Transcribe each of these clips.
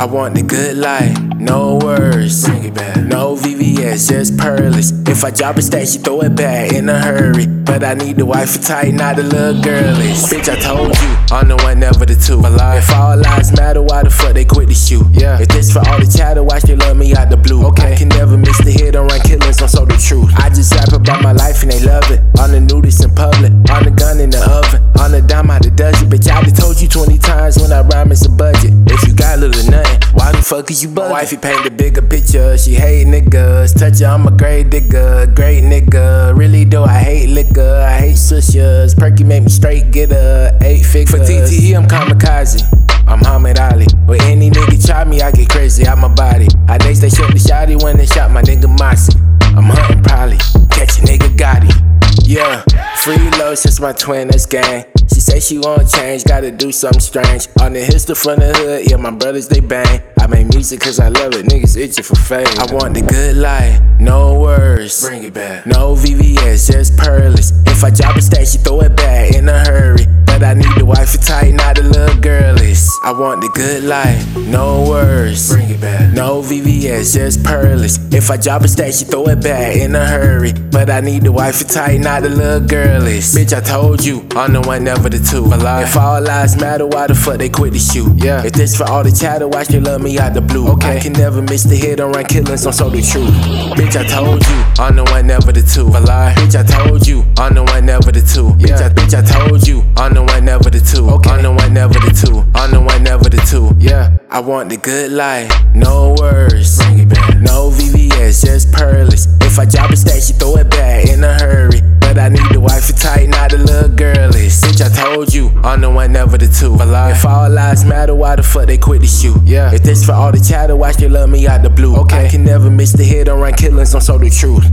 I want the good life, no words. Bring it back. No VVS, just pearless. If I drop a stack, she throw it back in a hurry. But I need the wife for tight, not the little girlies. Bitch, I told you, I'm the one, never the two. If all lives matter, why the fuck they quit to shoot? Yeah. If this for all the chatter, watch they love me out the blue. Okay. I can never miss the hit on run killings, I'm so the truth. I just rap about my life and they love it. On the nudist in public, on the gun in the oven, on the dime out the dozen. Bitch, I done told you 20 times when I rhyme, it's a budget. Nothing, fuck is you bugging? My wifey paint a bigger picture, she hate niggas. Touch her, I'm a great digger, great nigga. Really though, I hate liquor, I hate sushers. Perky make me straight get a eight figures. For TTE, I'm kamikaze. I'm Muhammad Ali. With any nigga try me, I get crazy out my body. I dates they shot the shotty when they shot my nigga Mossy. I'm hunting probably, catch a nigga Gotti. Yeah, free love since my twin, that's gang. She say she want change, gotta do something strange. On the history from the hood, yeah, my brothers they bang. I make music cause I love it, niggas itching for fame. I want the good life, no words. Bring it back. No VVS, just pearless. If I drop a stack, she throw it back in a hurry. But I need the wife for tight, not the little girlies. I want the good life, no words. Bring it back. No VVS, just pearless. If I drop a stack, she throw it back in a hurry. But I need the wife for tight, not the little girlies. Bitch, I told you, I'm the one, never the two. If all lives matter, why the fuck they quit to shoot? Yeah. If this for all the chatter, watch they love me out the blue. Okay. I can never miss the hit on run killings, I'm so the truth. Bitch, I told you, I'm the one, never the two. Bitch, I told you, I'm the one, never the two. Bitch, I, bitch, I told you, I'm the one, never the two. Okay. I'm the one, never the two. I'm the one, never the two. Yeah. I want the good life, no words. Bring it back. No VVS, just pearless. If I drop a stack, she throw it back in a hurry. But I need the wife tight, not the little girlies. Bitch, I told you, I'm the one, never the two. If all lives matter, why the fuck they quit to shoot? Yeah. If this for all the chatter, watch they love me out the blue. Okay. I can never miss the hit on run killings, I'm so the truth.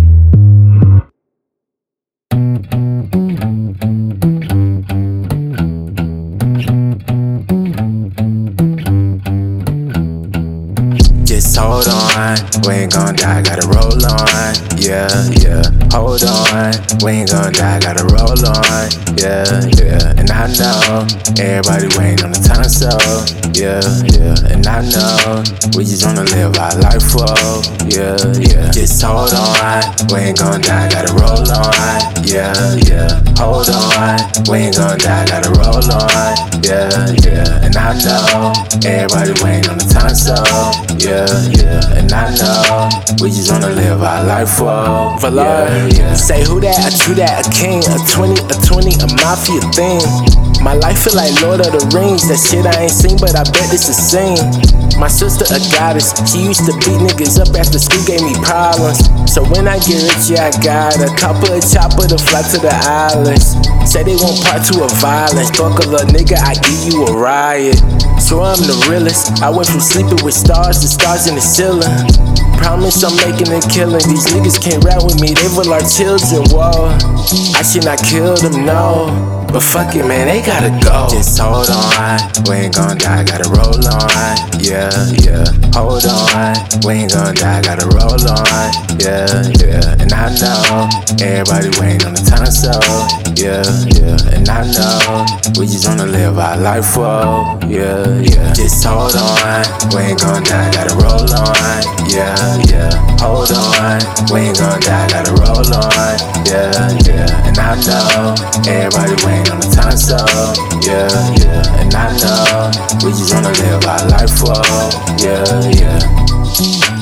Hold on, we ain't gon' die, gotta roll on. Yeah, yeah, hold on, we ain't gon' die, gotta roll on. Yeah, yeah, and I know everybody waiting on the time, so yeah, yeah, and I know we just wanna live our life for. Yeah, yeah, just hold on, we ain't gon' die, gotta roll on. Yeah, yeah, hold on, we ain't gon' die, gotta roll on. Yeah, yeah, and I know everybody waiting on the time, so yeah, yeah, and I know we just wanna live our life for. For love. yeah, yeah. Say who that, a true that, a king, a 20, a 20, a mafia thing. My life feel like Lord of the Rings. That shit I ain't seen, but I bet this a scene. My sister a goddess. She used to beat niggas up after school, gave me problems. So when I get rich, yeah, I got a couple of chopper to fly to the islands. Say they want part two of violence. Buckle up, nigga, I give you a riot. So I'm the realest. I went from sleeping with stars to stars in the ceiling. Promise I'm making a killing. These niggas can't rap with me, they were our children. Whoa, I should not kill them, no. But fuck it, man, they gotta go. Just hold on, we ain't gon' die, gotta roll on. Yeah, yeah, hold on, we ain't gon' die, gotta roll on. Yeah, yeah, and I know everybody waiting on the time, so yeah, yeah, and I know we just wanna live our life for. Yeah, yeah, just hold on, we ain't gon' die, gotta roll on. Yeah, yeah, hold on, we ain't gon' die, gotta roll on. Yeah, yeah, and I know everybody waiting on the time, so yeah, yeah, and I know we just wanna live our life for. Yeah, yeah.